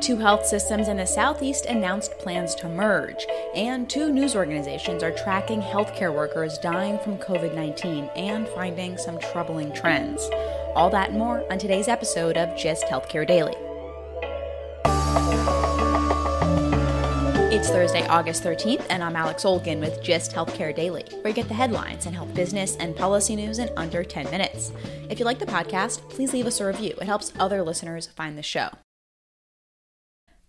Two health systems in the Southeast announced plans to merge, and two news organizations are tracking healthcare workers dying from COVID 19 and finding some troubling trends. All that and more on today's episode of Gist Healthcare Daily. It's Thursday, August 13th, and I'm Alex Olgin with Gist Healthcare Daily, where you get the headlines and health business and policy news in under 10 minutes. If you like the podcast, please leave us a review. It helps other listeners find the show.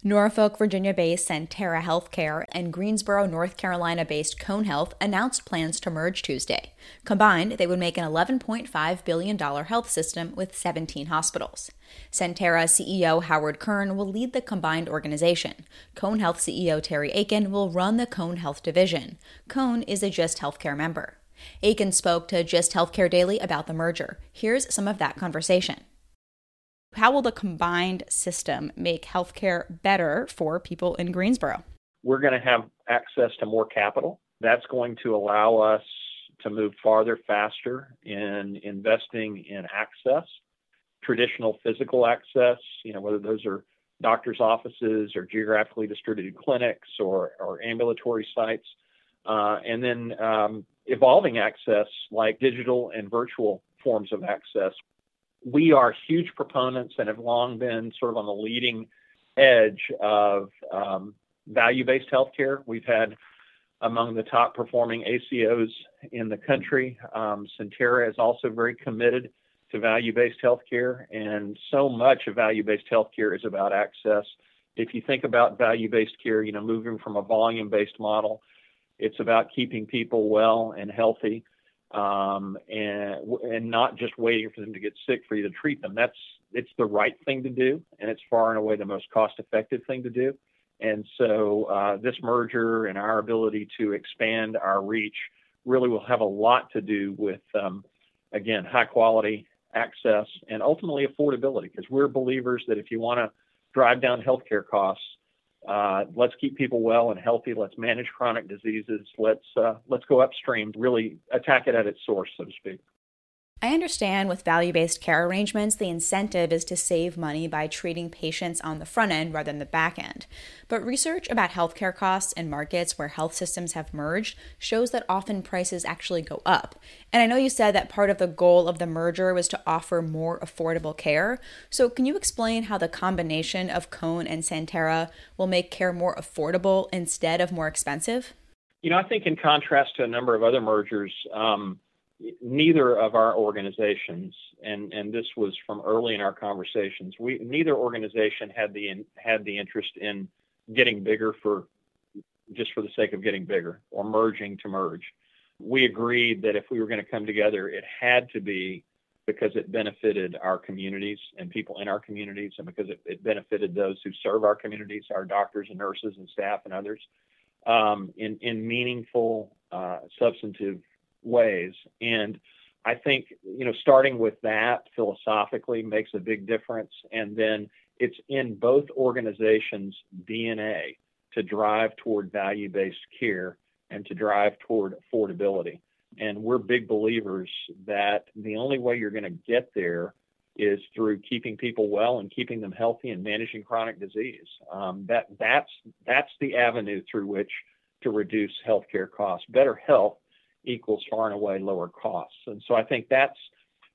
Norfolk, Virginia based Sentara Healthcare and Greensboro, North Carolina based Cone Health announced plans to merge Tuesday. Combined, they would make an $11.5 billion health system with 17 hospitals. Sentara CEO Howard Kern will lead the combined organization. Cone Health CEO Terry Akin will run the Cone Health division. Cone is a Gist Healthcare member. Akin spoke to Gist Healthcare Daily about the merger. Here's some of that conversation. How will the combined system make healthcare better for people in Greensboro? We're going to have access to more capital. That's going to allow us to move farther, faster in investing in access, traditional physical access, you know, whether those are doctors' offices or geographically distributed clinics or, or ambulatory sites, uh, and then um, evolving access like digital and virtual forms of access we are huge proponents and have long been sort of on the leading edge of um, value-based healthcare. We've had among the top performing ACOs in the country. Um, Sentara is also very committed to value-based healthcare, and so much of value-based healthcare is about access. If you think about value-based care, you know, moving from a volume-based model, it's about keeping people well and healthy um, and and not just waiting for them to get sick for you to treat them. That's it's the right thing to do, and it's far and away the most cost-effective thing to do. And so uh, this merger and our ability to expand our reach really will have a lot to do with, um, again, high quality access and ultimately affordability. Because we're believers that if you want to drive down healthcare costs, uh, let's keep people well and healthy. Let's manage chronic diseases. Let's uh, let's go upstream. Really attack it at its source, so to speak. I understand with value based care arrangements, the incentive is to save money by treating patients on the front end rather than the back end. But research about healthcare costs in markets where health systems have merged shows that often prices actually go up. And I know you said that part of the goal of the merger was to offer more affordable care. So, can you explain how the combination of Cone and Sentara will make care more affordable instead of more expensive? You know, I think in contrast to a number of other mergers, um, neither of our organizations, and, and this was from early in our conversations, we neither organization had the had the interest in getting bigger for just for the sake of getting bigger or merging to merge. We agreed that if we were going to come together, it had to be because it benefited our communities and people in our communities, and because it, it benefited those who serve our communities, our doctors and nurses and staff and others, um, in in meaningful, uh, substantive ways. And I think, you know, starting with that philosophically makes a big difference. And then it's in both organizations' DNA to drive toward value based care and to drive toward affordability. And we're big believers that the only way you're going to get there is through keeping people well and keeping them healthy and managing chronic disease. Um, that that's that's the avenue through which to reduce healthcare costs. Better health equals far and away lower costs. And so I think that's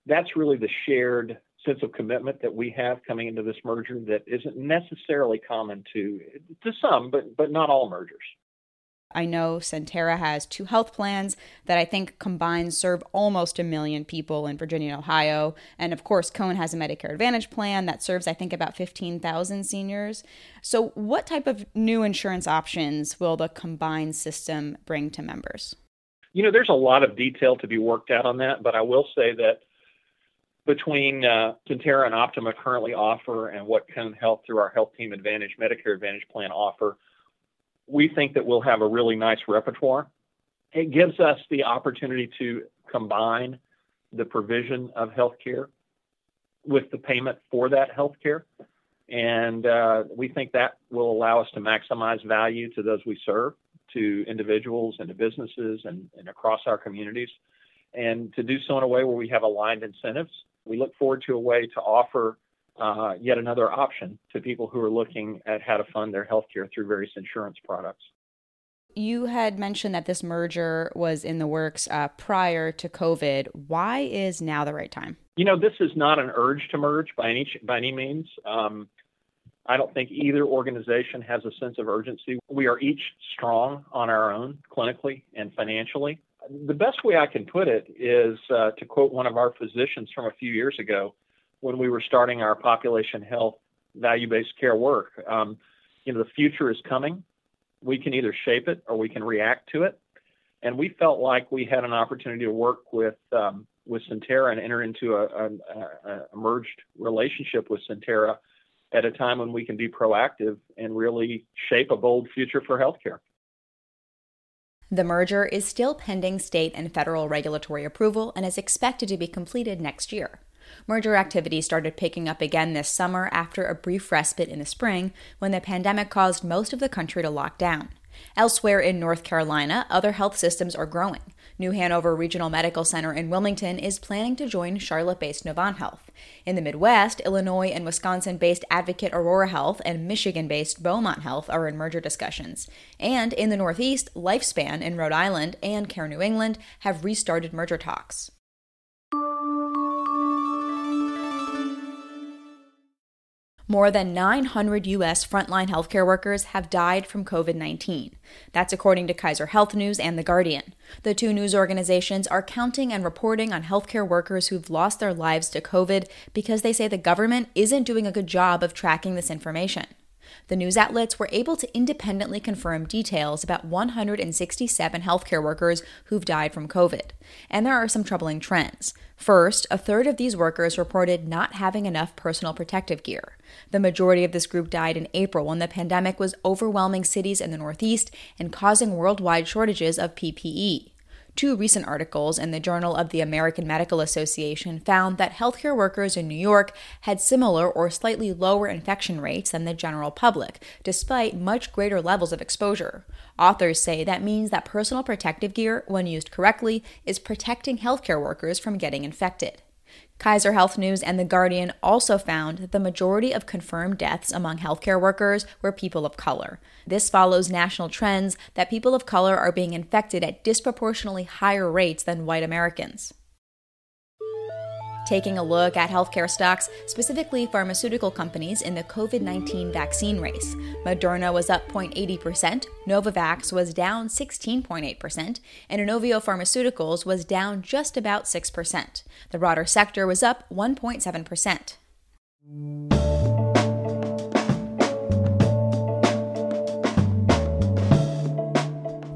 that's really the shared sense of commitment that we have coming into this merger that isn't necessarily common to to some, but but not all mergers. I know Sentara has two health plans that I think combined serve almost a million people in Virginia and Ohio. And of course, Cone has a Medicare Advantage plan that serves, I think, about 15,000 seniors. So, what type of new insurance options will the combined system bring to members? You know, there's a lot of detail to be worked out on that, but I will say that between uh, and Optima currently offer and what Cone Health through our Health Team Advantage Medicare Advantage plan offer, we think that we'll have a really nice repertoire. It gives us the opportunity to combine the provision of healthcare with the payment for that healthcare. And uh, we think that will allow us to maximize value to those we serve, to individuals and to businesses and, and across our communities, and to do so in a way where we have aligned incentives. We look forward to a way to offer uh, yet another option to people who are looking at how to fund their healthcare through various insurance products. You had mentioned that this merger was in the works uh, prior to COVID. Why is now the right time? You know, this is not an urge to merge by any by any means. Um, I don't think either organization has a sense of urgency. We are each strong on our own, clinically and financially. The best way I can put it is uh, to quote one of our physicians from a few years ago when we were starting our population health value-based care work. Um, you know, the future is coming. We can either shape it or we can react to it. And we felt like we had an opportunity to work with um, with Sentara and enter into a, a, a, merged relationship with Sentara at a time when we can be proactive and really shape a bold future for healthcare. The merger is still pending state and federal regulatory approval and is expected to be completed next year. Merger activity started picking up again this summer after a brief respite in the spring when the pandemic caused most of the country to lock down. Elsewhere in North Carolina, other health systems are growing. New Hanover Regional Medical Center in Wilmington is planning to join Charlotte based Novant Health. In the Midwest, Illinois and Wisconsin based Advocate Aurora Health and Michigan based Beaumont Health are in merger discussions. And in the Northeast, Lifespan in Rhode Island and Care New England have restarted merger talks. More than 900 U.S. frontline healthcare workers have died from COVID 19. That's according to Kaiser Health News and The Guardian. The two news organizations are counting and reporting on healthcare workers who've lost their lives to COVID because they say the government isn't doing a good job of tracking this information. The news outlets were able to independently confirm details about 167 healthcare workers who've died from COVID. And there are some troubling trends. First, a third of these workers reported not having enough personal protective gear. The majority of this group died in April when the pandemic was overwhelming cities in the Northeast and causing worldwide shortages of PPE. Two recent articles in the Journal of the American Medical Association found that healthcare workers in New York had similar or slightly lower infection rates than the general public, despite much greater levels of exposure. Authors say that means that personal protective gear, when used correctly, is protecting healthcare workers from getting infected. Kaiser Health News and The Guardian also found that the majority of confirmed deaths among healthcare workers were people of color. This follows national trends that people of color are being infected at disproportionately higher rates than white Americans. Taking a look at healthcare stocks, specifically pharmaceutical companies in the COVID 19 vaccine race. Moderna was up 0.80%, Novavax was down 16.8%, and Inovio Pharmaceuticals was down just about 6%. The broader sector was up 1.7%.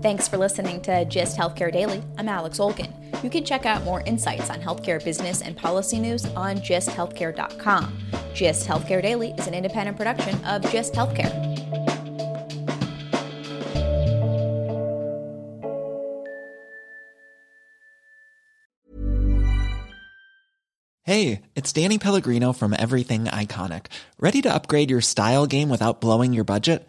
Thanks for listening to Gist Healthcare Daily. I'm Alex Olgin. You can check out more insights on healthcare business and policy news on gisthealthcare.com. Gist Healthcare Daily is an independent production of Gist Healthcare. Hey, it's Danny Pellegrino from Everything Iconic. Ready to upgrade your style game without blowing your budget?